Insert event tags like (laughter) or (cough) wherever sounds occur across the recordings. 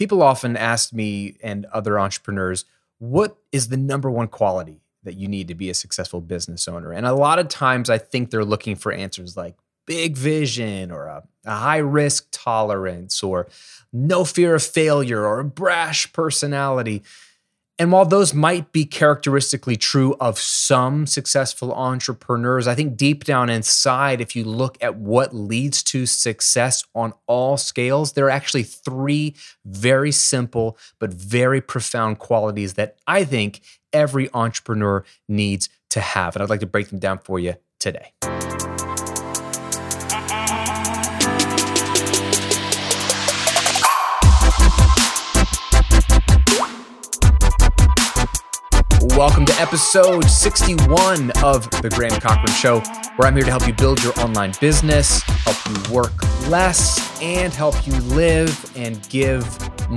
people often ask me and other entrepreneurs, what is the number one quality that you need to be a successful business owner? And a lot of times I think they're looking for answers like big vision or a, a high risk tolerance or no fear of failure or a brash personality. And while those might be characteristically true of some successful entrepreneurs, I think deep down inside, if you look at what leads to success on all scales, there are actually three very simple but very profound qualities that I think every entrepreneur needs to have. And I'd like to break them down for you today. Welcome to episode 61 of The Graham Cochran Show, where I'm here to help you build your online business, help you work less, and help you live and give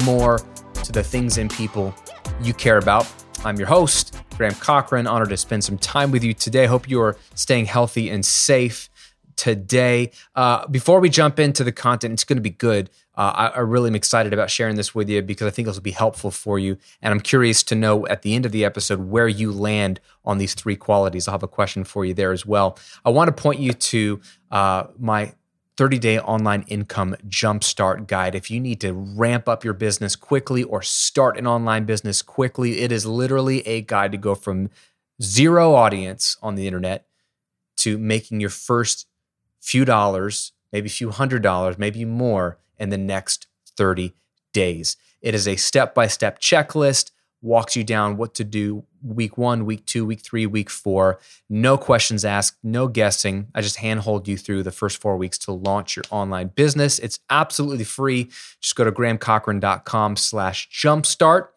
more to the things and people you care about. I'm your host, Graham Cochran. Honored to spend some time with you today. Hope you are staying healthy and safe today. Uh, before we jump into the content, it's going to be good. Uh, I, I, really am excited about sharing this with you because I think this will be helpful for you. And I'm curious to know at the end of the episode where you land on these three qualities. I'll have a question for you there as well. I want to point you to uh, my 30 day online income jumpstart guide. If you need to ramp up your business quickly or start an online business quickly, it is literally a guide to go from zero audience on the internet to making your first few dollars, maybe a few hundred dollars, maybe more in the next 30 days. It is a step by step checklist, walks you down what to do week one, week two, week three, week four. No questions asked, no guessing. I just handhold you through the first four weeks to launch your online business. It's absolutely free. Just go to grahamcochran.com slash jumpstart.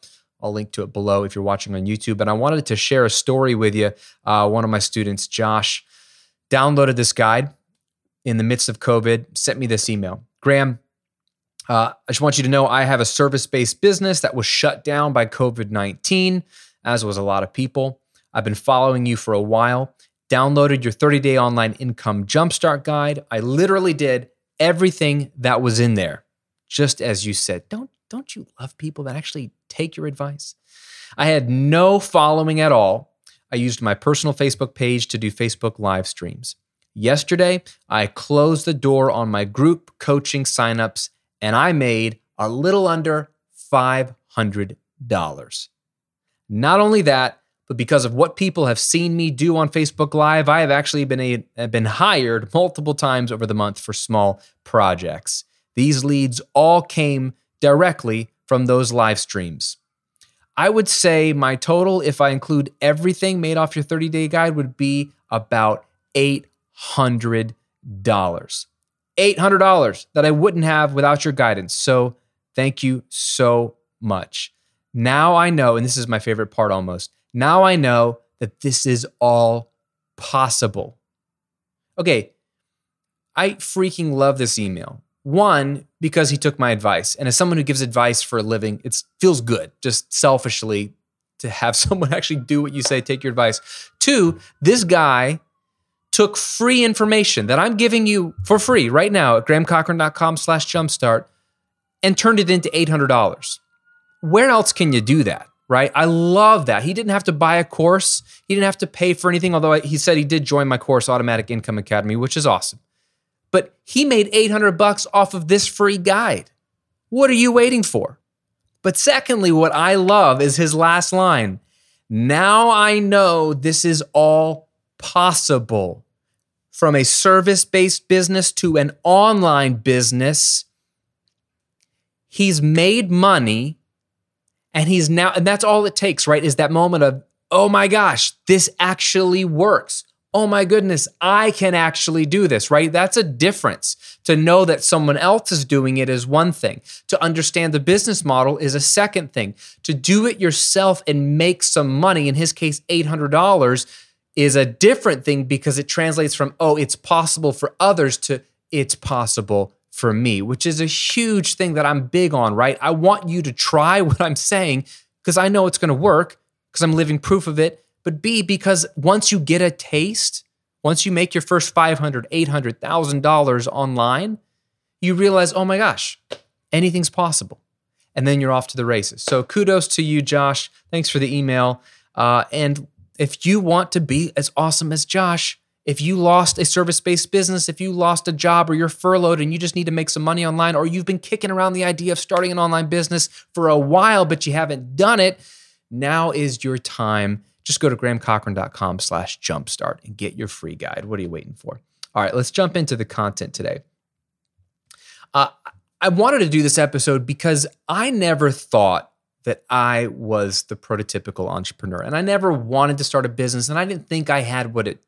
I'll link to it below if you're watching on YouTube. And I wanted to share a story with you. Uh, one of my students, Josh, downloaded this guide in the midst of COVID, sent me this email. Graham, uh, I just want you to know I have a service based business that was shut down by COVID 19, as was a lot of people. I've been following you for a while, downloaded your 30 day online income jumpstart guide. I literally did everything that was in there, just as you said. Don't, don't you love people that actually take your advice? I had no following at all. I used my personal Facebook page to do Facebook live streams. Yesterday, I closed the door on my group coaching signups and I made a little under $500. Not only that, but because of what people have seen me do on Facebook Live, I have actually been, a, been hired multiple times over the month for small projects. These leads all came directly from those live streams. I would say my total, if I include everything made off your 30 day guide, would be about $800. $800 that I wouldn't have without your guidance. So thank you so much. Now I know, and this is my favorite part almost, now I know that this is all possible. Okay, I freaking love this email. One, because he took my advice. And as someone who gives advice for a living, it feels good, just selfishly, to have (laughs) someone actually do what you say, take your advice. Two, this guy took free information that I'm giving you for free right now at grahamcochran.com slash jumpstart and turned it into $800. Where else can you do that? Right? I love that. He didn't have to buy a course. He didn't have to pay for anything, although he said he did join my course, Automatic Income Academy, which is awesome. But he made 800 bucks off of this free guide. What are you waiting for? But secondly, what I love is his last line. Now I know this is all possible from a service based business to an online business. He's made money and he's now, and that's all it takes, right? Is that moment of, oh my gosh, this actually works. Oh my goodness, I can actually do this, right? That's a difference. To know that someone else is doing it is one thing. To understand the business model is a second thing. To do it yourself and make some money, in his case, $800, is a different thing because it translates from, oh, it's possible for others to it's possible for me, which is a huge thing that I'm big on, right? I want you to try (laughs) what I'm saying because I know it's going to work because I'm living proof of it. But B, because once you get a taste, once you make your first $500, $800,000 online, you realize, oh my gosh, anything's possible. and then you're off to the races. So kudos to you, Josh. Thanks for the email. Uh, and if you want to be as awesome as Josh, if you lost a service based business, if you lost a job or you're furloughed and you just need to make some money online, or you've been kicking around the idea of starting an online business for a while, but you haven't done it, now is your time. Just go to grahamcochran.com slash jumpstart and get your free guide. What are you waiting for? All right, let's jump into the content today. Uh, I wanted to do this episode because I never thought that I was the prototypical entrepreneur and I never wanted to start a business and I didn't think I had what it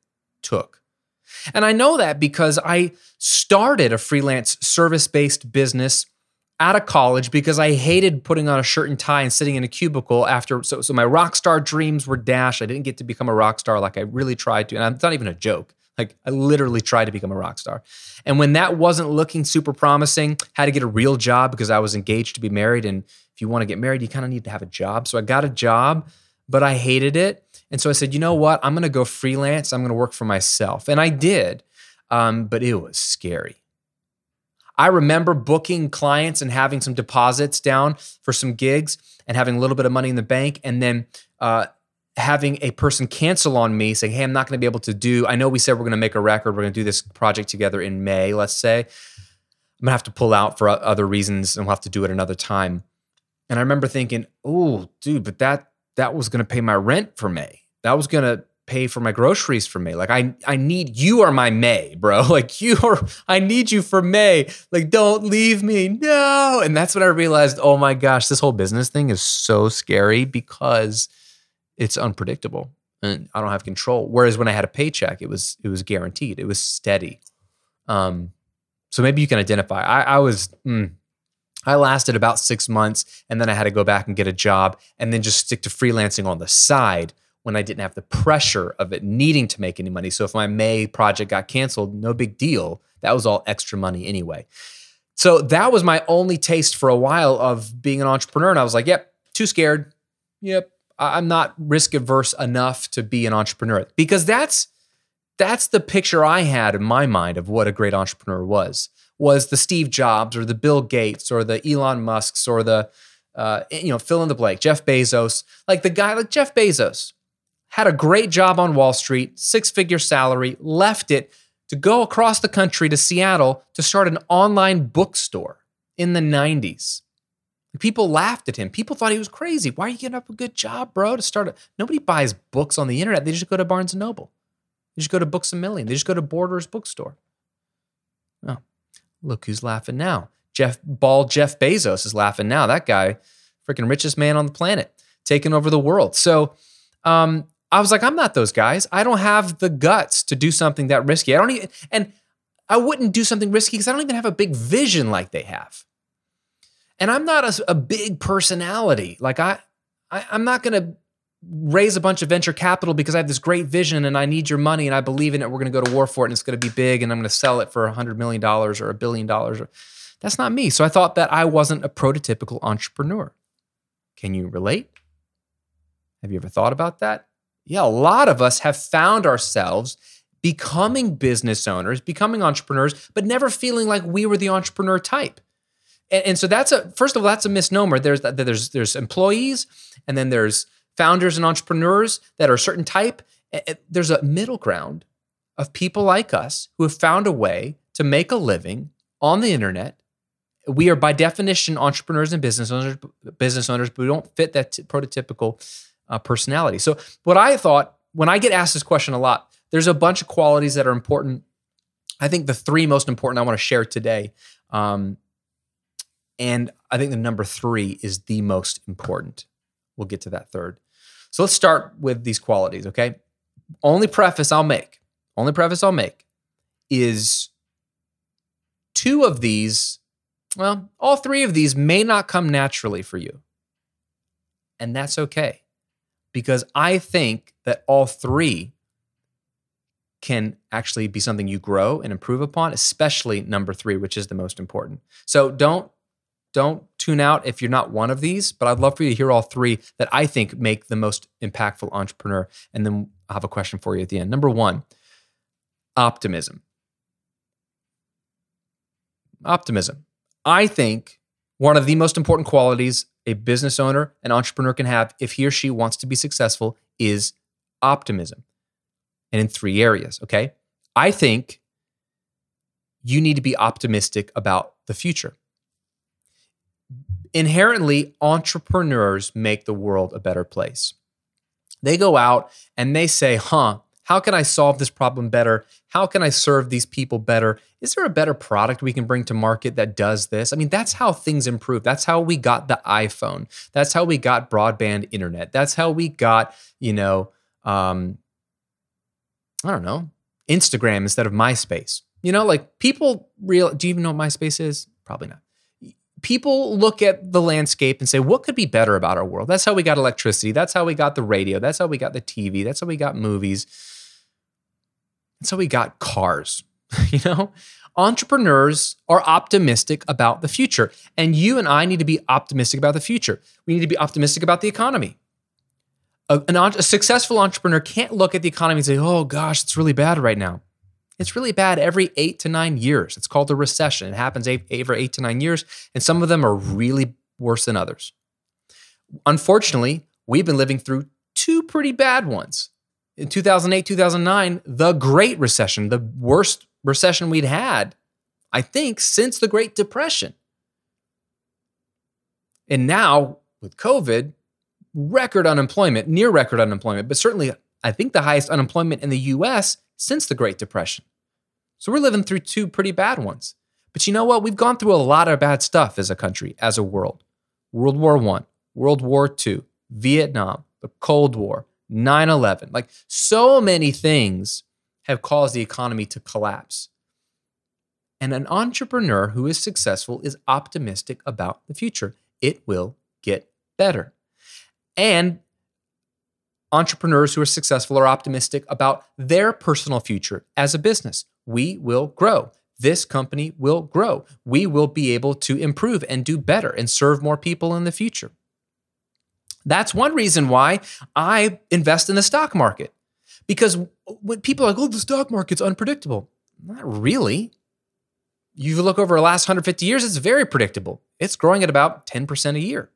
took. And I know that because I started a freelance service based business out of college because I hated putting on a shirt and tie and sitting in a cubicle after. So, so my rock star dreams were dashed. I didn't get to become a rock star like I really tried to. And it's not even a joke. Like I literally tried to become a rock star. And when that wasn't looking super promising, had to get a real job because I was engaged to be married. And if you want to get married, you kind of need to have a job. So I got a job, but I hated it. And so I said, you know what? I'm going to go freelance. I'm going to work for myself. And I did. Um, but it was scary. I remember booking clients and having some deposits down for some gigs and having a little bit of money in the bank. And then uh, having a person cancel on me saying, Hey, I'm not going to be able to do, I know we said we're going to make a record, we're going to do this project together in May, let's say. I'm going to have to pull out for other reasons and we'll have to do it another time. And I remember thinking, oh, dude, but that that was to pay my rent for May. That was to pay for my groceries for May. Like I I need you are my May, bro. (laughs) Like you are I need you for May. Like don't leave me. No. And that's when I realized, "Oh my gosh, this whole business thing is so scary because it's unpredictable and I don't have control. Whereas when I had a paycheck, it was it was guaranteed. It was steady. Um, so maybe you can identify. I, I was mm, I lasted about six months, and then I had to go back and get a job, and then just stick to freelancing on the side when I didn't have the pressure of it needing to make any money. So if my May project got canceled, no big deal. That was all extra money anyway. So that was my only taste for a while of being an entrepreneur, and I was like, "Yep, too scared. Yep, I'm not risk averse enough to be an entrepreneur because that's that's the picture I had in my mind of what a great entrepreneur was. Was the Steve Jobs or the Bill Gates or the Elon Musk's or the uh, you know fill in the blank Jeff Bezos like the guy like Jeff Bezos had a great job on Wall Street six figure salary left it to go across the country to Seattle to start an online bookstore in the 90s People laughed at him. People thought he was crazy. Why are you getting up a good job, bro? To start a nobody buys books on the internet. They just go to Barnes and Noble. They just go to Books a Million. They just go to Borders bookstore. Oh, look who's laughing now. Jeff Ball Jeff Bezos is laughing now. That guy, freaking richest man on the planet, taking over the world. So um, I was like, I'm not those guys. I don't have the guts to do something that risky. I don't even, and I wouldn't do something risky because I don't even have a big vision like they have. And I'm not a, a big personality. Like I, I I'm not to raise a bunch of venture capital because I have this great vision and I need your money and I believe in it. We're going to go to war for it and it's going to be big and I'm going to sell it for a hundred million dollars or a billion dollars. That's not me. So I thought that I wasn't a prototypical entrepreneur. Can you relate? Have you ever thought about that? Yeah, a lot of us have found ourselves becoming business owners, becoming entrepreneurs, but never feeling like we were the entrepreneur type. And, and so that's a first of all that's a misnomer. There's there's there's employees, and then there's founders and entrepreneurs that are a certain type. There's a middle ground of people like us who have found a way to make a living on the internet. We are by definition entrepreneurs and business owners, business owners, but we don't fit that t- prototypical uh, personality. So what I thought when I get asked this question a lot, there's a bunch of qualities that are important. I think the three most important I want to share today um, and I think the number three is the most important. We'll get to that third. So let's start with these qualities, okay? Only preface I'll make, only preface I'll make is two of these, well, all three of these may not come naturally for you. And that's okay because I think that all three can actually be something you grow and improve upon, especially number three, which is the most important. So don't don't tune out if you're not one of these, but I'd love for you to hear all three that I think make the most impactful entrepreneur. And then I'll have a question for you at the end. Number one, optimism. Optimism. I think One of the most important qualities a business owner, an entrepreneur can have if he or she wants to be successful is optimism. And in three areas, okay? I think you need to be optimistic about the future. Inherently, entrepreneurs make the world a better place. They go out and they say, huh, how can I solve this problem better? How can I serve these people better? Is there a better product we can bring to market that does this? I mean, that's how things improve. That's how we got the iPhone. That's how we got broadband internet. That's how we got, you know, um, I don't know, Instagram instead of MySpace. You know, like people real do you even know what MySpace is? Probably not people look at the landscape and say, what could be better about our world? That's how we got electricity. That's how we got the radio. That's how we got the TV. That's how we got movies. And so we got cars, (laughs) you know? Entrepreneurs are optimistic about the future. And you and I need to be optimistic about the future. We need to be optimistic about the economy. A, an, a successful entrepreneur can't look at the economy and say, oh gosh, it's really bad right now. It's really bad every eight to nine years. It's called a recession. It happens every eight to nine years, and some of them are really worse than others. Unfortunately, we've been living through two pretty bad ones in 2008, 2009, the Great Recession, the worst recession we'd had, I think, since the Great Depression. And now with COVID, record unemployment, near record unemployment, but certainly I think the highest unemployment in the US since the Great Depression. So we're living through two pretty bad ones. But you know what? We've gone through a lot of bad stuff as a country, as a world. World War I, World War II, Vietnam, the Cold War, 9 11. Like so many things have caused the economy to collapse. And an entrepreneur who is successful is optimistic about the future. It will get better. And entrepreneurs who are successful are optimistic about their personal future as a business. We will grow. This company will grow. We will be able to improve and do better and serve more people in the future. That's one reason why I invest in the stock market. Because when people are like, oh, the stock market's unpredictable. Not really. You look over the last 150 years, it's very predictable. It's growing at about 10% a year.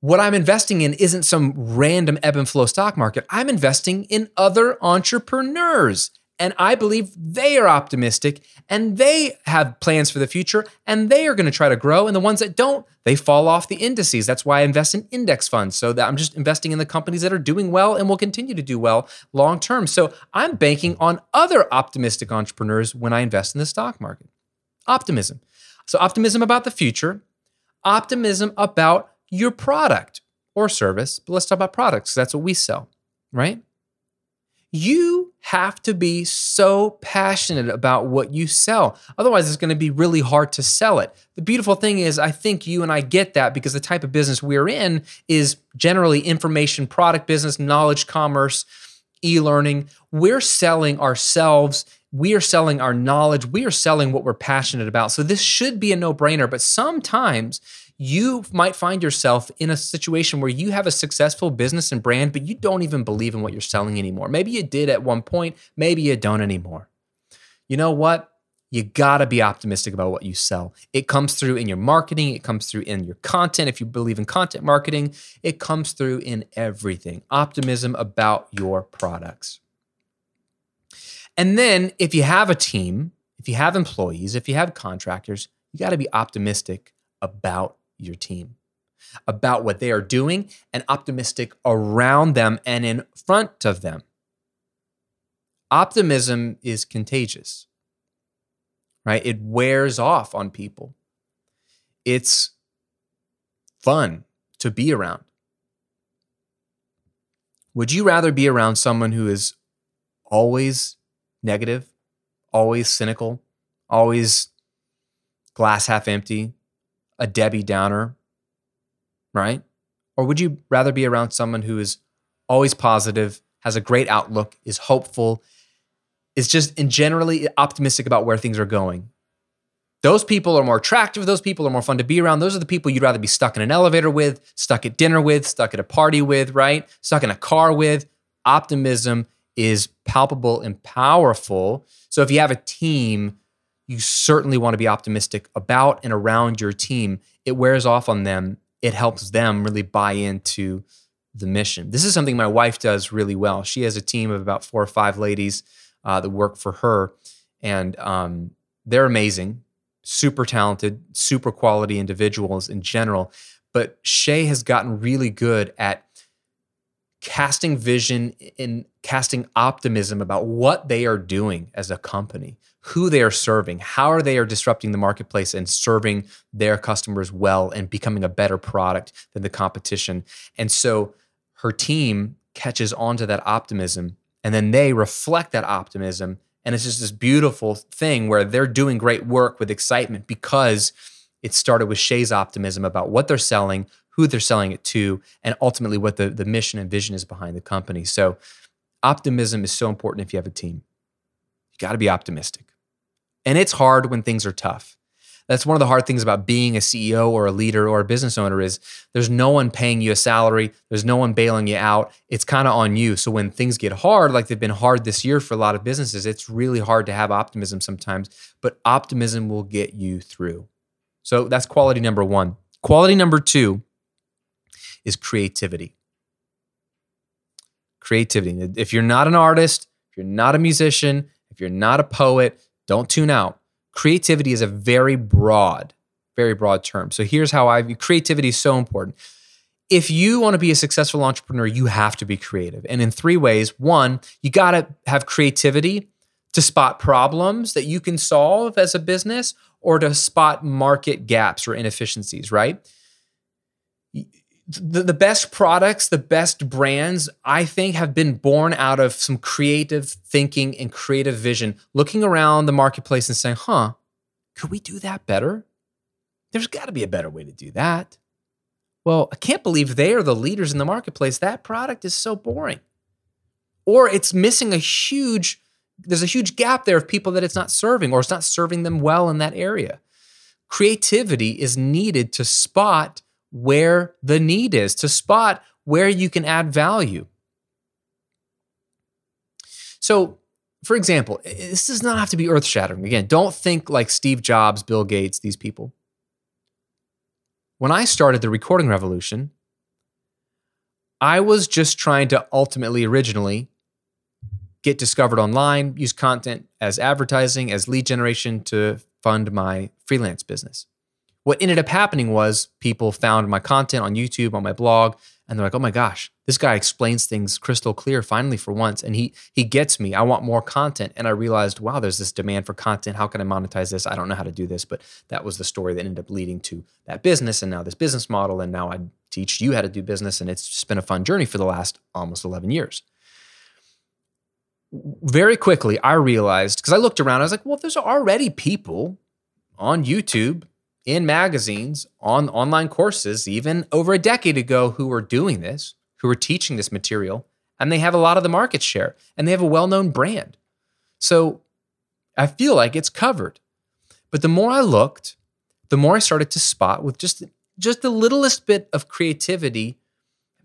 What I'm investing in isn't some random ebb and flow stock market. I'm investing in other entrepreneurs and I believe they are optimistic and they have plans for the future and they are going to try to grow. And the ones that don't, they fall off the indices. That's why I invest in index funds so that I'm just investing in the companies that are doing well and will continue to do well long term. So I'm banking on other optimistic entrepreneurs when I invest in the stock market. Optimism. So, optimism about the future, optimism about your product or service. But let's talk about products. That's what we sell, right? you have to be so passionate about what you sell. Otherwise, it's going to be really hard to sell it. The beautiful thing is, I think you and I get that because the type of business we're in is generally information product business, knowledge commerce, e learning. We're selling ourselves. We are selling our knowledge. We are selling what we're passionate about. So this should be a no brainer. But sometimes you might find yourself in a situation where you have a successful business and brand, but you don't even believe in what you're selling anymore. Maybe you did at one point, maybe you don't anymore. You know what? You gotta be optimistic about what you sell. It comes through in your marketing, it comes through in your content. If you believe in content marketing, it comes through in everything. Optimism about your products. And then if you have a team, if you have employees, if you have contractors, you gotta be optimistic about your team, about what they are doing, and optimistic around them and in front of them. Optimism is contagious, right? It wears off on people. It's fun to be around. Would you rather be around someone who is always negative, always cynical, always glass half empty, a Debbie Downer, right? Or would you rather be around someone who is always positive, has a great outlook, is hopeful, is just in generally optimistic about where things are going? Those people are more attractive. Those people are more fun to be around. Those are the people you'd rather be stuck in an elevator with, stuck at dinner with, stuck at a party with, right? Stuck in a car with. Optimism is palpable and powerful. So if you have a team, you certainly want to be optimistic about and around your team. It wears off on them. It helps them really buy into the mission. This is something my wife does really well. She has a team of about four or five ladies uh, that work for her, and um, they're amazing, super talented, super quality individuals in general. But Shay has gotten really good at casting vision and casting optimism about what they are doing as a company, who they are serving, how they are disrupting the marketplace and serving their customers well and becoming a better product than the competition. And so her team catches onto that optimism and then they reflect that optimism and it's just this beautiful thing where they're doing great work with excitement because it started with Shay's optimism about what they're selling, who they're selling it to, and ultimately what the, the mission and vision is behind the company. So, optimism is so important if you have a team. Got to be optimistic. And it's hard when things are tough. That's one of the hard things about being a CEO or a leader or a business owner is there's no one paying you a salary, there's no one bailing you out. It's kind of on you. So when things get hard, like they've been hard this year for a lot of businesses, it's really hard to have optimism sometimes, but optimism will get you through. So that's quality number 1. Quality number 2 is creativity. Creativity. If you're not an artist, if you're not a musician, if you're not a poet, don't tune out creativity is a very broad, very broad term. So here's how I view creativity is so important. If you want to be a successful entrepreneur, you have to be creative. And in three ways. One, you got to have creativity to spot problems that you can solve as a business or to spot market gaps or inefficiencies, right? The, the best products, the best brands, I think, have been born out of some creative thinking and creative vision, looking around the marketplace and saying, huh, could we do that better? There's got to be a better way to do that. Well, I can't believe they are the leaders in the marketplace. That product is so boring. Or it's missing a huge, there's a huge gap there of people that it's not serving, or it's not serving them well in that area. Creativity is needed to spot where the need is, to spot where you can add value. So, for example, this does not have to be earth shattering. Again, don't think like Steve Jobs, Bill Gates, these people. When I started the recording revolution, I was just trying to ultimately, originally, get discovered online, use content as advertising, as lead generation to fund my freelance business what ended up happening was people found my content on YouTube, on my blog, and they're like, "Oh my gosh, this guy explains things crystal clear finally for once and he he gets me. I want more content." And I realized, "Wow, there's this demand for content. How can I monetize this? I don't know how to do this." But that was the story that ended up leading to that business and now this business model and now I teach you how to do business and it's just been a fun journey for the last almost 11 years. Very quickly, I realized because I looked around, I was like, "Well, there's already people on YouTube in magazines, on online courses, even over a decade ago, who were doing this, who were teaching this material, and they have a lot of the market share and they have a well known brand. So I feel like it's covered. But the more I looked, the more I started to spot with just, just the littlest bit of creativity.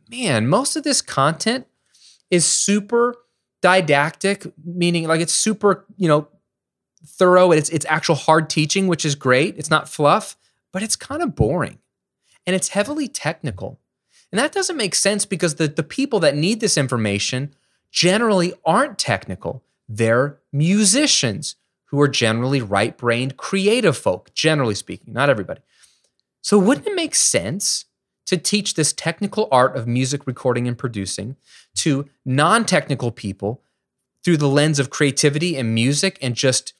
Man, most of this content is super didactic, meaning like it's super, you know, thorough. It's it's actual hard teaching, which is great. It's not fluff, but it's kind of boring. And it's heavily technical. And that doesn't make sense because the, the people that need this information generally aren't technical. They're musicians who are generally right brained, creative folk, generally speaking, not everybody. So, wouldn't it make sense to teach this technical art of music recording and producing to non technical people through the lens of creativity and music and just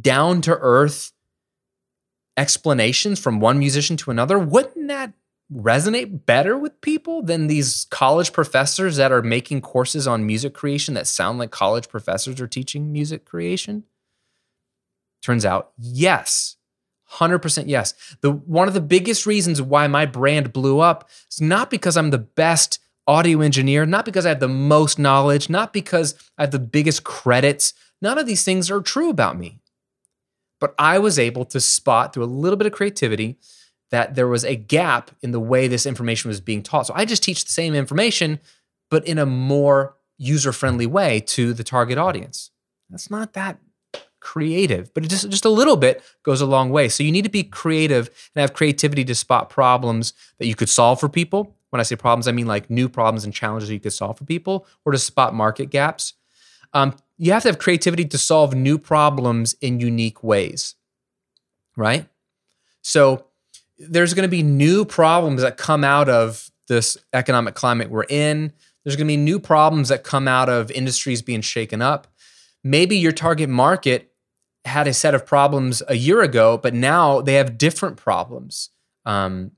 down to earth explanations from one musician to another, wouldn't that resonate better with people than these college professors that are making courses on music creation that sound like college professors are teaching music creation? Turns out, yes. 100% yes. The one of the biggest reasons why my brand blew up is not because I'm the best audio engineer, not because I have the most knowledge, not because I have the biggest credits. None of these things are true about me. But I was able to spot through a little bit of creativity that there was a gap in the way this information was being taught. So I just teach the same information, but in a more user friendly way to the target audience. That's not that creative, but just just a little bit goes a long way. So you need to be creative and have creativity to spot problems that you could solve for people. When I say problems, I mean like new problems and challenges you could solve for people, or to spot market gaps. Um, you have to have creativity to solve new problems in unique ways, right? So there's going to be new problems that come out of this economic climate we're in. There's going to be new problems that come out of industries being shaken up. Maybe your target market had a set of problems a year ago, but now they have different problems. Um,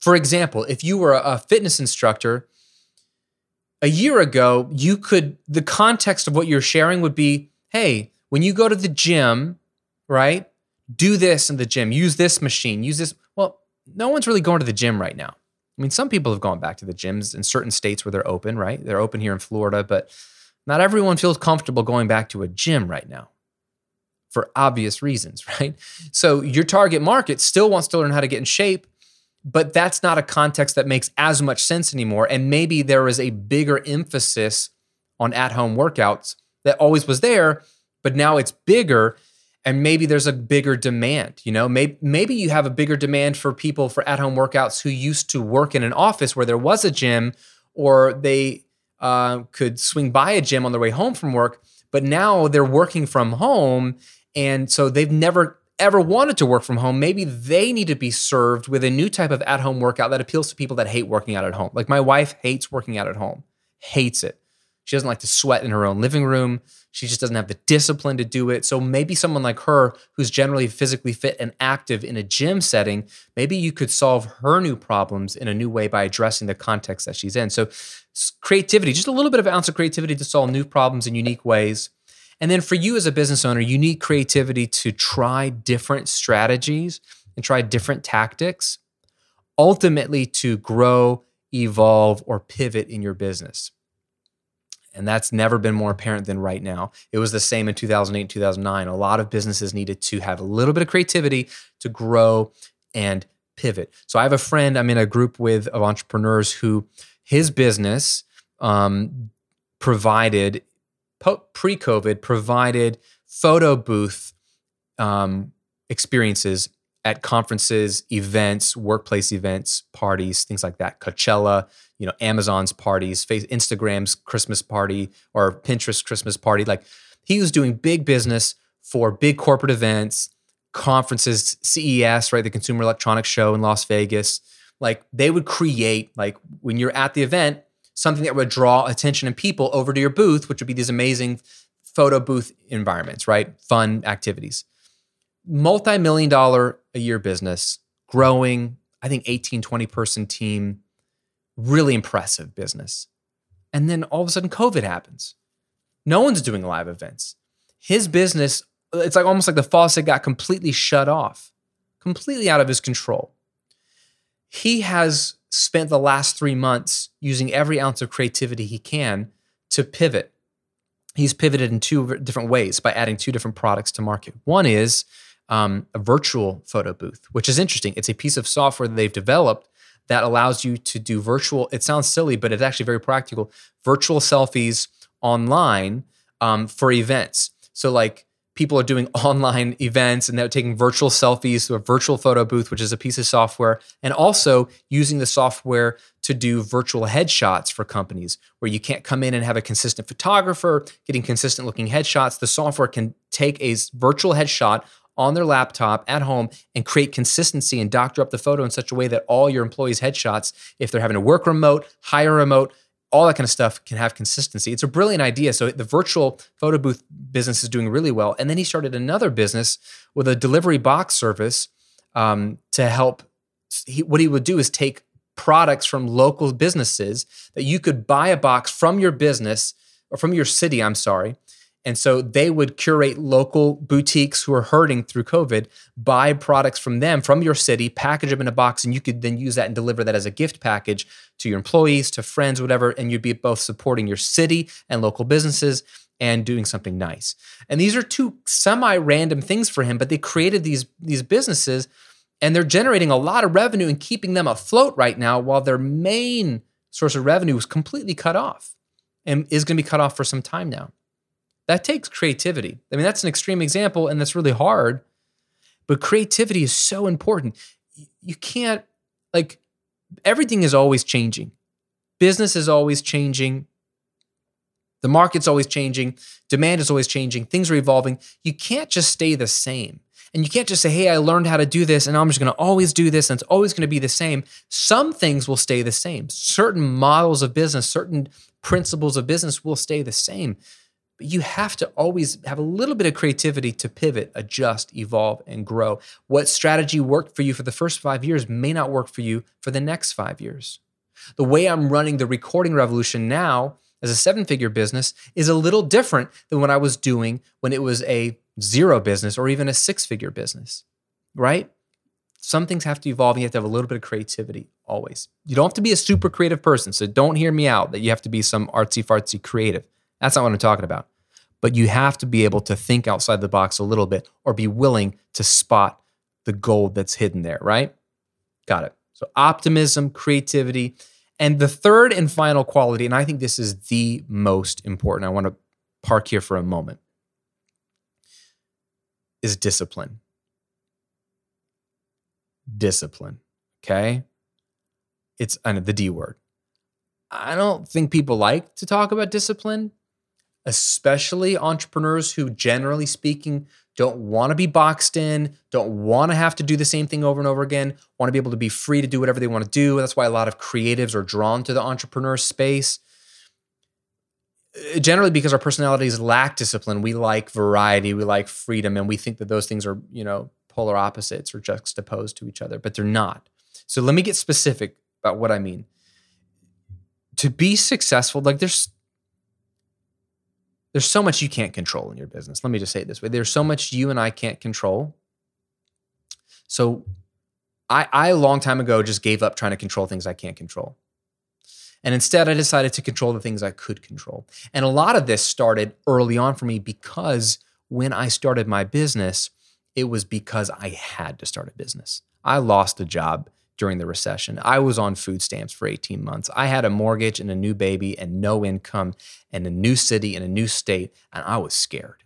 for example, if you were a fitness instructor, a year ago, you could, the context of what you're sharing would be hey, when you go to the gym, right, do this in the gym, use this machine, use this. Well, no one's really going to the gym right now. I mean, some people have gone back to the gyms in certain states where they're open, right? They're open here in Florida, but not everyone feels comfortable going back to a gym right now for obvious reasons, (laughs) right? So your target market still wants to learn how to get in shape, but that's not a context that makes as much sense anymore. And maybe there is a bigger emphasis on at home workouts that always was there, but now it's bigger. And maybe there's a bigger demand, you know. Maybe maybe you have a bigger demand for people for at-home workouts who used to work in an office where there was a gym, or they uh, could swing by a gym on their way home from work, but now they're working from home and so they've never ever wanted to work from home. Maybe they need to be served with a new type of at home workout that appeals to people that hate working out at home. Like my wife hates working out at home, hates it. She doesn't like to sweat in her own living room. She just doesn't have the discipline to do it. So maybe someone like her, who's generally physically fit and active in a gym setting, maybe you could solve her new problems in a new way by addressing the context that she's in. So creativity, just a little bit of ounce of creativity to solve new problems in unique ways. And then for you as a business owner, you need creativity to try different strategies and try different tactics, ultimately to grow, evolve, or pivot in your business. And that's never been more apparent than right now. It was the same in 2008 2009. A lot of businesses needed to have a little bit of creativity to grow and pivot. So I have a friend, I'm in a group with of entrepreneurs who his business um, provided pre COVID provided photo booth um, experiences at conferences, events, workplace events, parties, things like that. Coachella, you know, Amazon's parties, Instagram's Christmas party or Pinterest Christmas party. Like he was doing big business for big corporate events, conferences, CES, right, the Consumer Electronics Show in Las Vegas. Like they would create, like when you're at the event, something that would draw attention and people over to your booth, which would be these amazing photo booth environments, right? Fun activities. Multi million dollar a year business, growing, I think 18, 20 person team, really impressive business. And then all of a sudden, COVID happens. No one's doing live events. His business, it's like almost like the faucet got completely shut off, completely out of his control. He has spent the last three months using every ounce of creativity he can to pivot. He's pivoted in two different ways by adding two different products to market. One is um, a virtual photo booth, which is interesting. It's a piece of software that they've developed that allows you to do virtual. It sounds silly, but it's actually very practical. Virtual selfies online um, for events. So, like people are doing (laughs) online events and they're taking virtual selfies to a virtual photo booth, which is a piece of software, and also using the software to do virtual headshots for companies where you can't come in and have a consistent photographer getting consistent looking headshots. The software can take a virtual headshot on their laptop at home and create consistency and doctor up the photo in such a way that all your employees' headshots, if they're having to work remote, hire remote, all that kind of stuff can have consistency. It's a brilliant idea. So the virtual photo booth business is doing really well. And then he started another business with a delivery box service um, to help. He, what he would do is take products from local businesses that you could buy a box from your business or from your city, I'm sorry, and so they would curate local boutiques who are hurting through COVID, buy products from them, from your city, package them in a box, and you could then use that and deliver that as a gift package to your employees, to friends, whatever. And you'd be both supporting your city and local businesses and doing something nice. And these are two semi-random things for him, but they created these, these businesses and they're generating a lot of revenue and keeping them afloat right now while their main source of revenue is completely cut off and is going to be cut off for some time now. That takes creativity. I mean, that's an extreme example and that's really hard, but creativity is so important. You can't, like, everything is always changing. Business is always changing. The market's always changing. Demand is always changing. Things are evolving. You can't just stay the same. And you can't just say, hey, I learned how to do this and I'm just going to always do this and it's always going to be the same. Some things will stay the same. Certain models of business, certain principles of business will stay the same. But you have to always have a little bit of creativity to pivot, adjust, evolve, and grow. What strategy worked for you for the first five years may not work for you for the next five years. The way I'm running the recording revolution now as a seven figure business is a little different than what I was doing when it was a zero business or even a six figure business, right? Some things have to evolve. You have to have a little bit of creativity always. You don't have to be a super creative person. So don't hear me out that you have to be some artsy fartsy creative. That's not what I'm talking about. But you have to be able to think outside the box a little bit or be willing to spot the gold that's hidden there, right? Got it. So optimism, creativity. And the third and final quality, and I think this is the most important, I want to park here for a moment is discipline. Discipline. Okay. It's the D word. I don't think people like to talk about discipline, especially entrepreneurs who, generally speaking, don't want to be boxed in, don't want to have to do the same thing over and over again, want to be able to be free to do whatever they want to do. That's why a lot of creatives are drawn to the entrepreneur space. Uh, generally because our personalities lack discipline we like variety we like freedom and we think that those things are you know polar opposites or juxtaposed to each other but they're not. So let me get specific about what i mean. To be successful like there's there's so much you can't control in your business let me just say it this way there's so much you and i can't control so i i a long time ago just gave up trying to control things i can't control and instead, I decided to control the things I could control. And a lot of this started early on for me because when I started my business, it was because I had to start a business. I lost a job during the recession. I was on food stamps for 18 months. I had a mortgage and a new baby and no income and a new city and a new state, and I was scared.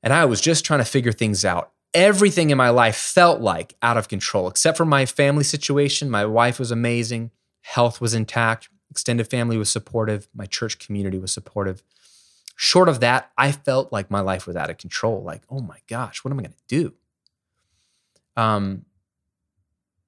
And I was just trying to figure things out. Everything in my life felt like out of control, except for my family situation. My wife was amazing health was intact, extended family was supportive, my church community was supportive. Short of that, I felt like my life was out of control. Like, oh my gosh, what am I going to do? Um,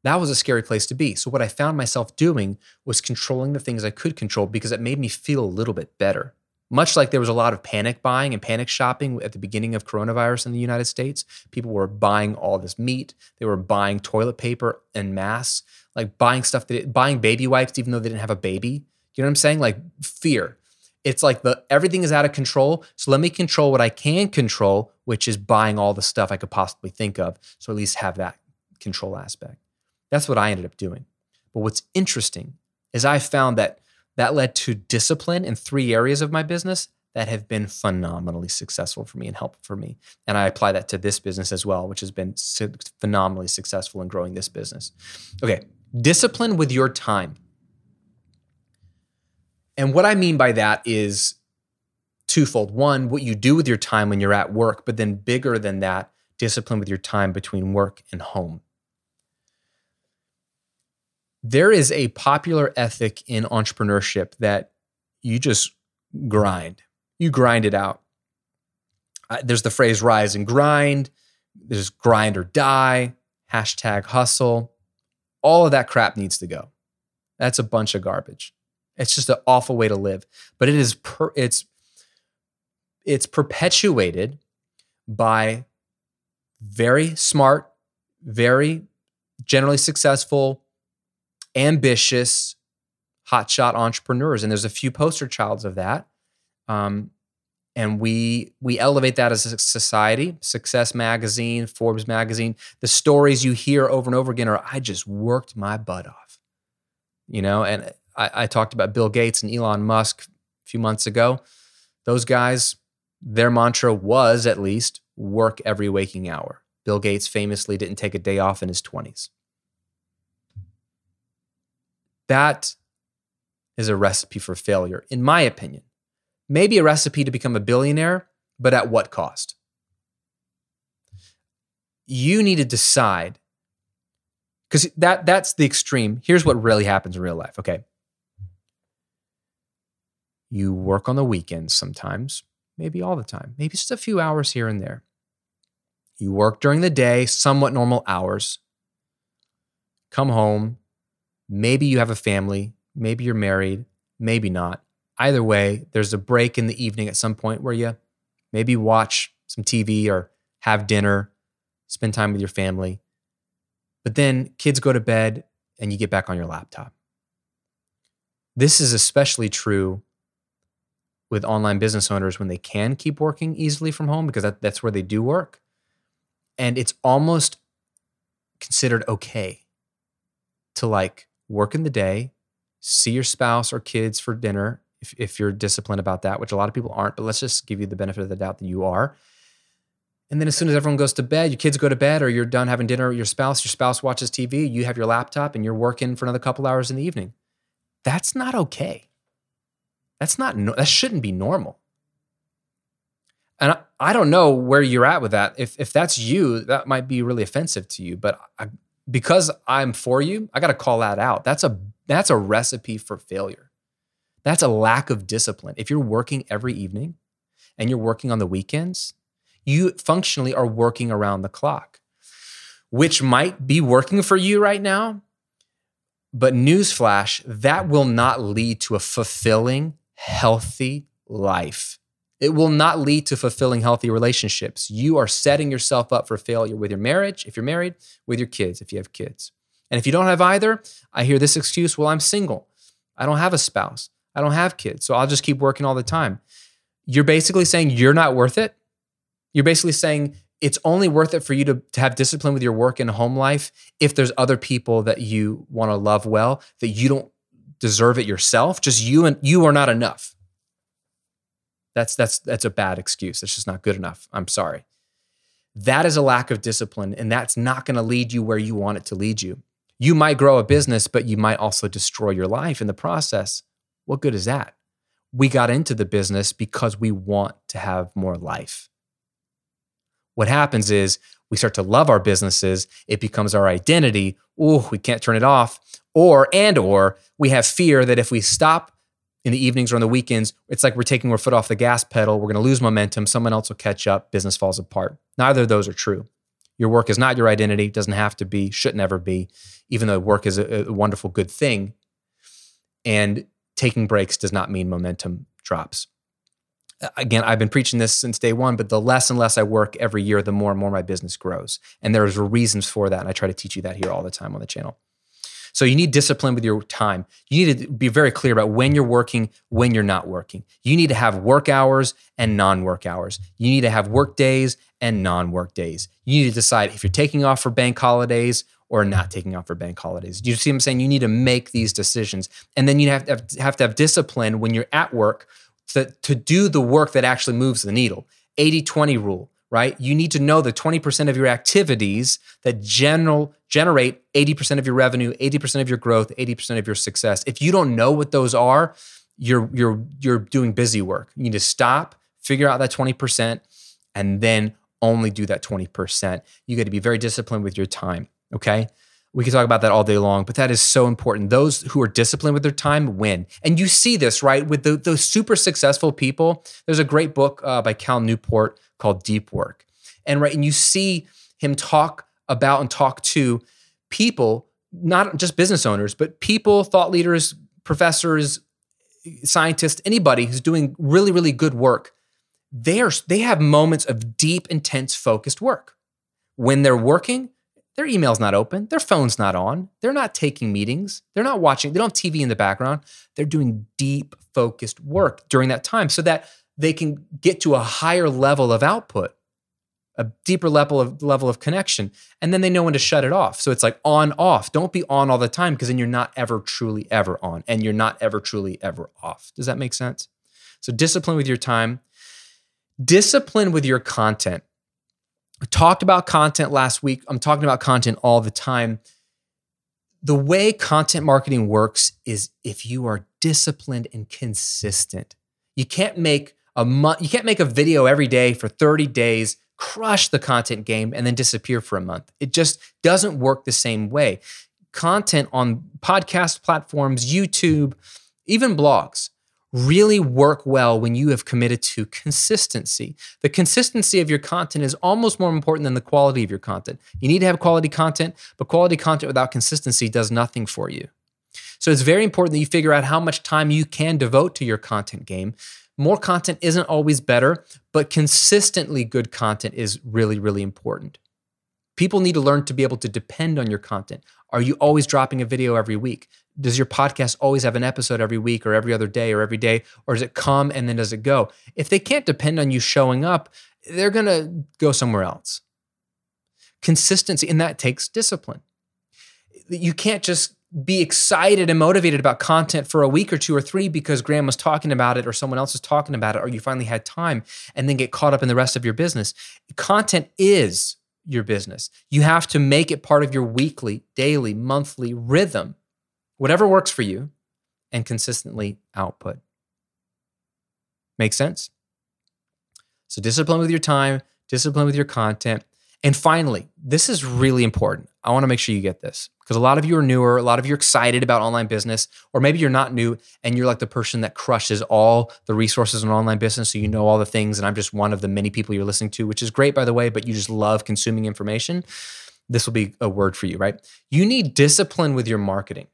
that was a scary place to be. So, what I found myself doing was controlling the things I could control because it made me feel a little bit better. Much like there was a lot of panic buying and panic shopping at the beginning of coronavirus in the United States, people were buying all this meat, they were buying toilet paper en masse like buying stuff that buying baby wipes even though they didn't have a baby. You know what I'm saying? Like fear. It's like the everything is out of control. So let me control what I can control, which is buying all the stuff I could possibly think of. So at least have that control aspect. That's what I ended up doing. But what's interesting is I found that that led to discipline in three areas of my business that have been phenomenally successful for me and helpful for me. And I apply that to this business as well, which has been phenomenally successful in growing this business. Okay, discipline with your time. And what I mean by that is twofold. One, what you do with your time when you're at work, but then bigger than that, discipline with your time between work and home. There is a popular ethic in entrepreneurship that you just grind. You grind it out. Uh, there's the phrase rise and grind. There's grind or die, hashtag hustle. All of that crap needs to go. That's a bunch of garbage. It's just an awful way to live. But it is per, it's it's perpetuated by very smart, very generally successful, ambitious, hotshot entrepreneurs. And there's a few poster childs of that. Um, and we we elevate that as a society success magazine forbes magazine the stories you hear over and over again are i just worked my butt off you know and I, I, talked about bill gates and elon musk a few months ago those guys their mantra was at least work every waking hour bill gates famously didn't take a day off in his 20s that is a recipe for failure in my opinion maybe a recipe to become a billionaire, but at what cost? You need to decide because that that's the extreme. Here's what really happens in real life. Okay. You work on the weekends sometimes, maybe all the time, maybe just a few hours here and there. You work during the day, somewhat normal hours. Come home. Maybe you have a family. Maybe you're married. Maybe not. Either way, there's a break in the evening at some point where you maybe watch some TV or have dinner, spend time with your family. But then kids go to bed and you get back on your laptop. This is especially true with online business owners when they can keep working easily from home because that, that's where they do work. And it's almost considered okay to like work in the day, see your spouse or kids for dinner if, if you're disciplined about that, which a lot of people aren't, but let's just give you the benefit of the doubt that you are. And then as soon as everyone goes to bed, your kids go to bed or you're done having dinner with your spouse, your spouse watches TV, you have your laptop and you're working for another couple hours in the evening. That's not okay. That's not, that shouldn't be normal. And I, I don't know where you're at with that. If, if that's you, that might be really offensive to you. But I, because I'm for you, I got to call that out. That's a, that's a recipe for failure. That's a lack of discipline. If you're working every evening and you're working on the weekends, you functionally are working around the clock, which might be working for you right now. But newsflash, that will not lead to a fulfilling, healthy life. It will not lead to fulfilling healthy relationships. You are setting yourself up for failure with your marriage, if you're married, with your kids, if you have kids. And if you don't have either, I hear this excuse well, I'm single. I don't have a spouse. I don't have kids. So I'll just keep working all the time. You're basically saying you're not worth it. You're basically saying it's only worth it for you to, to have discipline with your work and home life if there's other people that you want to love well, that you don't deserve it yourself. Just you and you are not enough. That's that's that's a bad excuse. It's just not good enough. I'm sorry. That is a lack of discipline, and that's not going to lead you where you want it to lead you. You might grow a business, but you might also destroy your life in the process. What good is that? We got into the business because we want to have more life. What happens is we start to love our businesses, it becomes our identity. Oh, we can't turn it off. Or and or we have fear that if we stop in the evenings or on the weekends, it's like we're taking our foot off the gas pedal, we're going to lose momentum, someone else will catch up, business falls apart. Neither of those are true. Your work is not your identity, doesn't have to be, should never be, even though work is a, a wonderful good thing. And taking breaks does not mean momentum drops. Again, I've been preaching this since day one, but the less and less I work every year, the more and more my business grows. And there's reasons for that. And I try to teach you that here all the time on the channel. So you need discipline with your time. You need to be very clear about when you're working, when you're not working. You need to have work hours and non work hours. You need to have work days and non work days. You need to decide if you're taking off for bank holidays or not taking off for bank holidays. You see what I'm saying? You need to make these decisions. And then you have to have, have, to have discipline when you're at work to, to do the work that actually moves the needle. 80 20 rule, right? You need to know the 20% of your activities that general generate 80% of your revenue, 80% of your growth, 80% of your success. If you don't know what those are, you're you're you're doing busy work. You need to stop, figure out that 20% and then only do that 20%. You got to be very disciplined with your time. Okay. We can talk about that all day long, but that is so important. Those who are disciplined with their time win. And you see this, right? With the, those super successful people. There's a great book uh, by Cal Newport called Deep Work. And right, and you see him talk about and talk to people, not just business owners, but people, thought leaders, professors, scientists, anybody who's doing really, really good work. They are they have moments of deep, intense, focused work. When they're working, their email's not open, their phone's not on, they're not taking meetings, they're not watching, they don't have TV in the background. They're doing deep, focused work during that time so that they can get to a higher level of output, a deeper level of level of connection, and then they know when to shut it off. So it's like on off. Don't be on all the time because then you're not ever truly ever on and you're not ever truly ever off. Does that make sense? So discipline with your time, discipline with your content. I talked about content last week. I'm talking about content all the time. The way content marketing works is if you are disciplined and consistent, You can't make a month, you can't make a video every day for 30 days, crush the content game, and then disappear for a month. It just doesn't work the same way. Content on podcast platforms, YouTube, even blogs really work well when you have committed to consistency. The consistency of your content is almost more important than the quality of your content. You need to have quality content, but quality content without consistency does nothing for you. So it's very important that you figure out how much time you can devote to your content game. More content isn't always better, but consistently good content is really, really important. People need to learn to be able to depend on your content. Are you always dropping a video every week? Does your podcast always have an episode every week or every other day or every day? Or does it come and then does it go? If they can't depend on you showing up, they're going to go somewhere else. Consistency, and that takes discipline. You can't just be excited and motivated about content for a week or two or three because Graham was talking about it or someone else is talking about it or you finally had time and then get caught up in the rest of your business. Content is your business. You have to make it part of your weekly, daily, monthly rhythm, whatever works for you, and consistently output. Make sense? So, discipline with your time, discipline with your content. And finally, this is really important. I want to make sure you get this because a lot of you are newer, a lot of you are excited about online business, or maybe you're not new and you're like the person that crushes all the resources in online business. So you know all the things, and I'm just one of the many people you're listening to, which is great, by the way, but you just love consuming information. This will be a word for you, right? You need discipline with your marketing.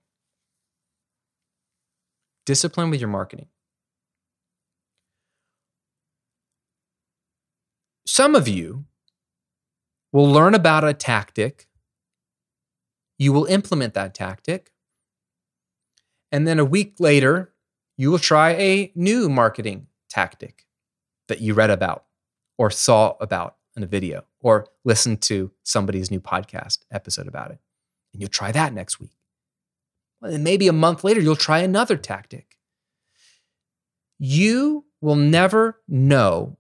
Discipline with your marketing. Some of you will learn about a tactic you will implement that tactic. And then a week later, you will try a new marketing tactic that you read about or saw about in a video or listened to somebody's new podcast episode about it. And you'll try that next week. And maybe a month later, you'll try another tactic. You will never know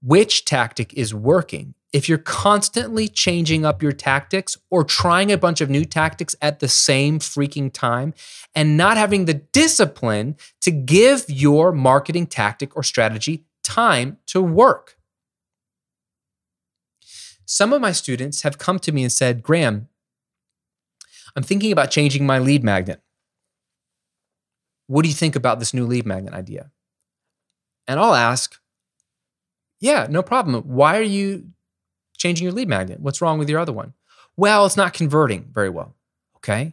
which tactic is working if you're constantly changing up your tactics or trying a bunch of new tactics at the same freaking time and not having the discipline to give your marketing tactic or strategy time to work. Some of my students have come to me and said, Graham, I'm thinking about changing my lead magnet. What do you think about this new lead magnet idea? And I'll ask, yeah, no problem. Why are you changing your lead magnet. What's wrong with your other one? Well, it's not converting very well. Okay.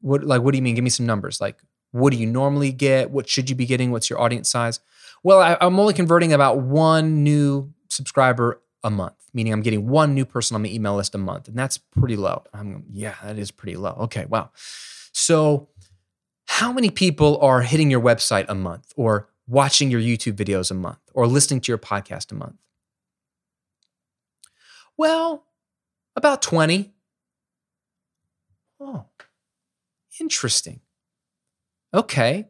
What like what do you mean? Give me some numbers. Like what do you normally get? What should you be getting? What's your audience size? Well, I, I'm only converting about one new subscriber a month, meaning I'm getting one new person on the email list a month, and that's pretty low. I'm yeah, that is pretty low. Okay, wow. So, how many people are hitting your website a month, or watching your YouTube videos a month, or listening to your podcast a month? Well, about 20. Oh, interesting. Okay.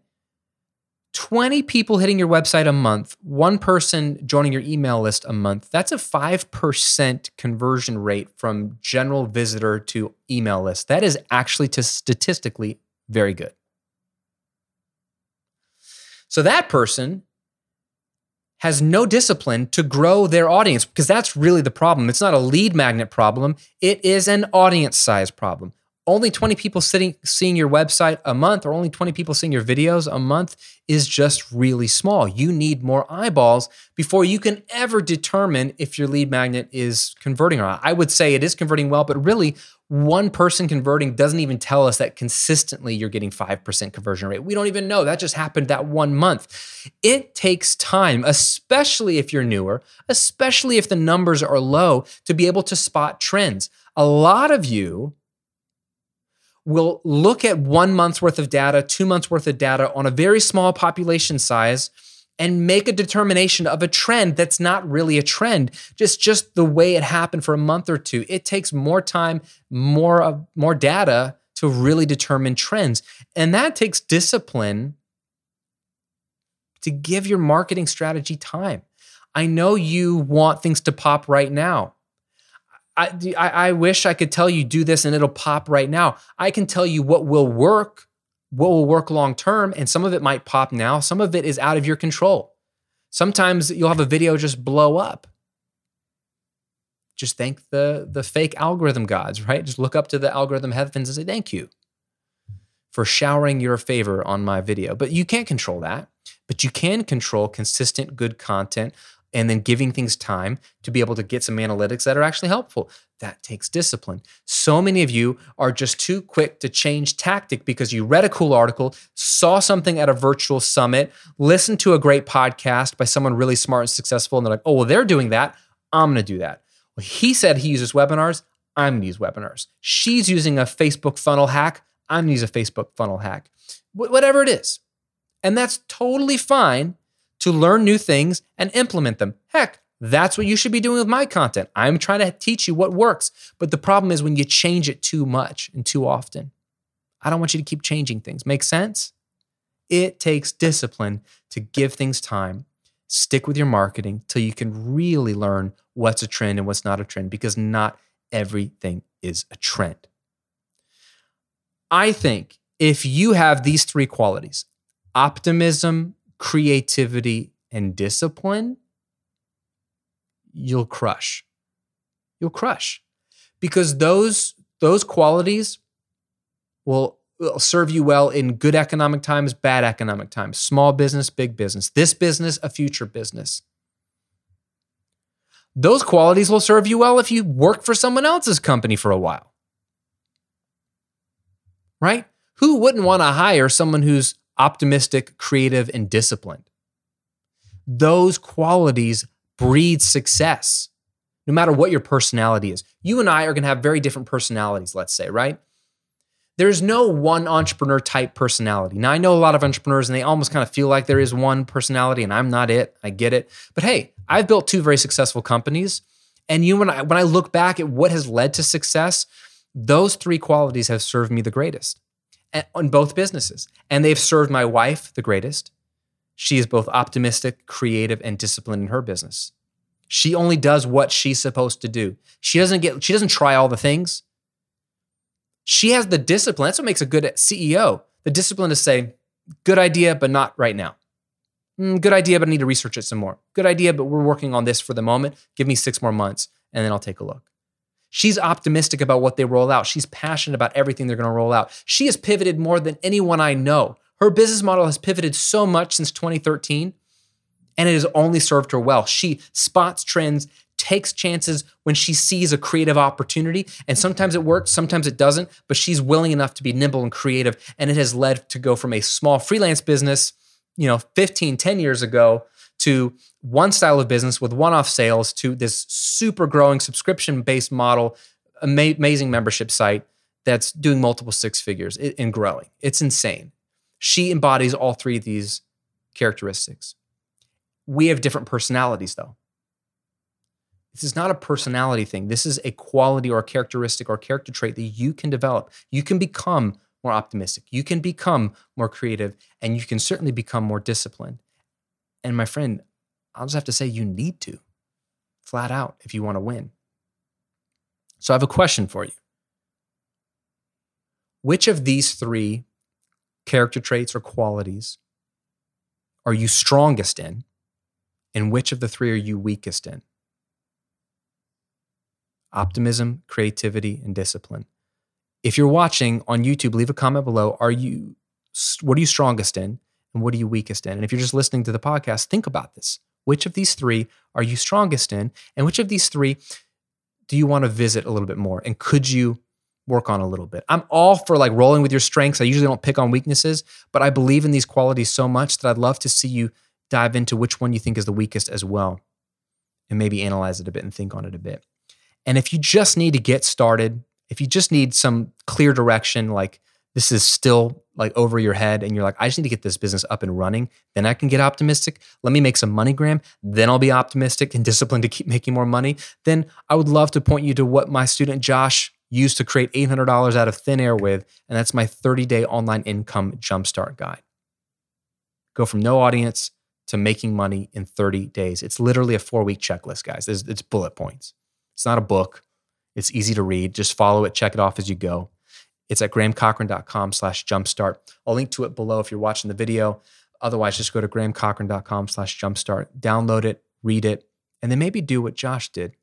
20 people hitting your website a month, one person joining your email list a month. That's a 5% conversion rate from general visitor to email list. That is actually to statistically very good. So that person has no discipline to grow their audience because that's really the problem. It's not a lead magnet problem, it is an audience size problem. Only 20 people sitting seeing your website a month or only 20 people seeing your videos a month is just really small. You need more eyeballs before you can ever determine if your lead magnet is converting or not. I would say it is converting well, but really one person converting doesn't even tell us that consistently you're getting 5% conversion rate. We don't even know. That just happened that one month. It takes time, especially if you're newer, especially if the numbers are low, to be able to spot trends. A lot of you will look at one month's worth of data, two months worth of data on a very small population size and make a determination of a trend that's not really a trend. Just just the way it happened for a month or two. It takes more time more uh, more data to really determine trends. And that takes discipline to give your marketing strategy time. I know you want things to pop right now I, I, wish I could tell you do this and it'll pop right now. I can tell you what will work what will work long term. And some of it might pop now, some of it is out of your control. Sometimes you'll have a video just blow up. Just thank the, the fake algorithm gods, right? Just look up to the algorithm heavens and say, thank you for showering your favor on my video. But you can't control that. But you can control consistent, good content and then giving things time to be able to get some analytics that are actually helpful. That takes discipline. So many of you are just too quick to change tactic because you read a cool article, saw something at a virtual summit, listened to a great podcast by someone really smart and successful, and they're like, oh, well, they're doing that. I'm going to do that. Well, he said he uses webinars. I'm going to use webinars. She's using a Facebook funnel hack. I'm going to use a Facebook funnel hack. Wh- whatever it is. And that's totally fine to learn new things and implement them. Heck, that's what you should be doing with my content. I'm trying to teach you what works. But the problem is when you change it too much and too often. I don't want you to keep changing things. Make sense? It takes discipline to give things time. Stick with your marketing till you can really learn what's a trend and what's not a trend because not everything is a trend. I think if you have these three qualities optimism, creativity, and discipline, you'll crush. You'll crush. Because those those qualities will, will serve you well in good economic times, bad economic times, small business, big business, this business, a future business. Those qualities will serve you well if you work for someone else's company for a while. Right? Who wouldn't want to hire someone who's optimistic, creative, and disciplined. Those qualities breed success, no matter what your personality is. You and I are going to have very different personalities, let's say, right? There's no one entrepreneur type personality. Now, I know a lot of entrepreneurs and they almost kind of feel like there is one personality and I'm not it. I get it. But hey, I've built two very successful companies. And you and I, when I look back at what has led to success, those three qualities have served me the greatest on both businesses. And they've served my wife the greatest. She is both optimistic, creative, and disciplined in her business. She only does what she's supposed to do. She doesn't get she doesn't try all the things. She has the discipline. That's what makes a good CEO. The discipline to say, good idea, but not right now. Mm, good idea, but I need to research it some more. Good idea, but we're working on this for the moment. Give me six more months, and then I'll take a look. She's optimistic about what they roll out. She's passionate about everything they're going to roll out. She has pivoted more than anyone I know. Her business model has pivoted so much since 2013, and it has only served her well. She spots trends, takes chances when she sees a creative opportunity, and sometimes it works, sometimes it doesn't, but she's willing enough to be nimble and creative, and it has led to go from a small freelance business, you know, 15, 10 years ago to one style of business with one off sales to this super growing subscription based model, ama- amazing membership site that's doing multiple six figures and growing. It's insane. She embodies all three of these characteristics. We have different personalities, though. This is not a personality thing. This is a quality or a characteristic or character trait that you can develop. You can become more optimistic. You can become more creative, and you can certainly become more disciplined. And my friend, I'll just have to say you need to, flat out, if you want to win. So I have a question for you. Which of these three character traits or qualities are you strongest in? And which of the three are you weakest in? Optimism, creativity, and discipline. If you're watching on YouTube, leave a comment below. Are you what are you strongest in? And what are you weakest in? And if you're just listening to the podcast, think about this. Which of these three are you strongest in? And which of these three do you want to visit a little bit more? And could you work on a little bit? I'm all for like rolling with your strengths. I usually don't pick on weaknesses, but I believe in these qualities so much that I'd love to see you dive into which one you think is the weakest as well and maybe analyze it a bit and think on it a bit. And if you just need to get started, if you just need some clear direction, like this is still like over your head and you're like, I just need to get this business up and running, then I can get optimistic. Let me make some money, Graham. Then I'll be optimistic and (laughs) disciplined to keep making more money. Then I would love to point you to what my student Josh used to create $800 out of thin air with. And that's my 30 day online income jumpstart guide. Go from no audience to making money in 30 days. It's literally a four week checklist, guys. It's, bullet points. It's not a book. It's easy to read. Just follow it, check it off as you go It's at grahamcochrane.com slash jumpstart. I'll link to it below if you're watching the video. Otherwise, just go to grahamcochrane.com slash jumpstart, download it, read it, and then maybe do what Josh did,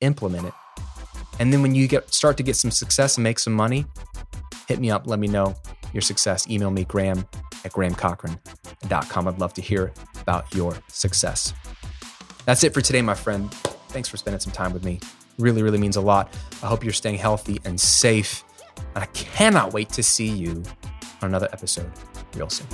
implement it. And then when you get start to get some success and make some money, hit me up, let me know your success. Email me, graham at grahamcochrane.com. I'd love to hear about your success. That's it for today, my friend. Thanks for spending some time with me. Really, really means a lot. I hope you're staying healthy and safe. And I cannot wait to see you on another episode real soon.